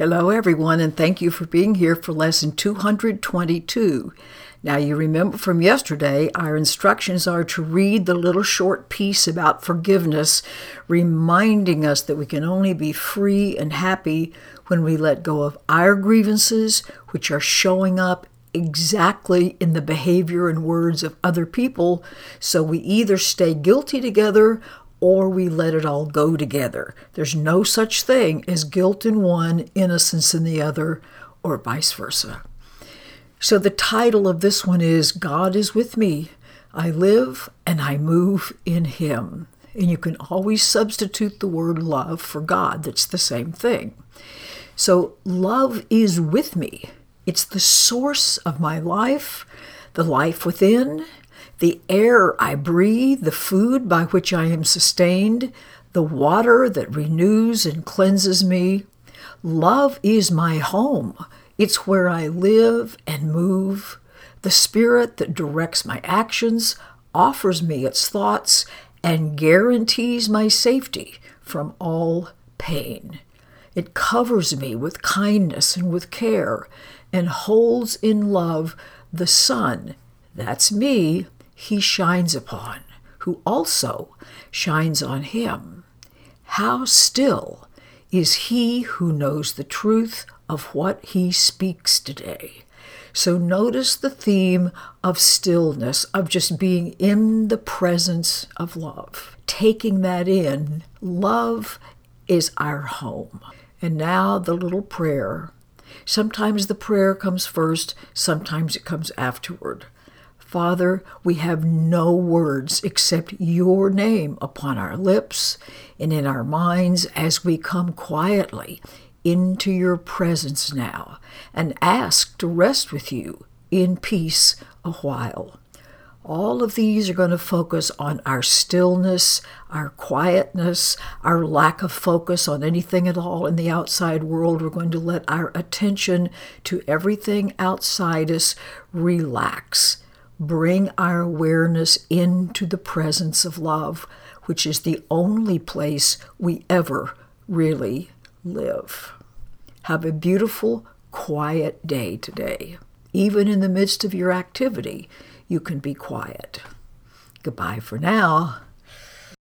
Hello, everyone, and thank you for being here for lesson 222. Now, you remember from yesterday, our instructions are to read the little short piece about forgiveness, reminding us that we can only be free and happy when we let go of our grievances, which are showing up exactly in the behavior and words of other people. So we either stay guilty together or we let it all go together. There's no such thing as guilt in one, innocence in the other, or vice versa. So the title of this one is God is with me. I live and I move in Him. And you can always substitute the word love for God. That's the same thing. So love is with me. It's the source of my life, the life within, the air I breathe, the food by which I am sustained, the water that renews and cleanses me. Love is my home. It's where I live and move. The spirit that directs my actions offers me its thoughts and guarantees my safety from all pain. It covers me with kindness and with care and holds in love the son, that's me, he shines upon, who also shines on him. How still is he who knows the truth of what he speaks today. So notice the theme of stillness, of just being in the presence of love, taking that in. Love is our home. And now the little prayer. Sometimes the prayer comes first, sometimes it comes afterward. Father, we have no words except your name upon our lips and in our minds as we come quietly into your presence now and ask to rest with you in peace a while. All of these are going to focus on our stillness, our quietness, our lack of focus on anything at all in the outside world. We're going to let our attention to everything outside us relax bring our awareness into the presence of love, which is the only place we ever really live. Have a beautiful, quiet day today. Even in the midst of your activity, you can be quiet. Goodbye for now.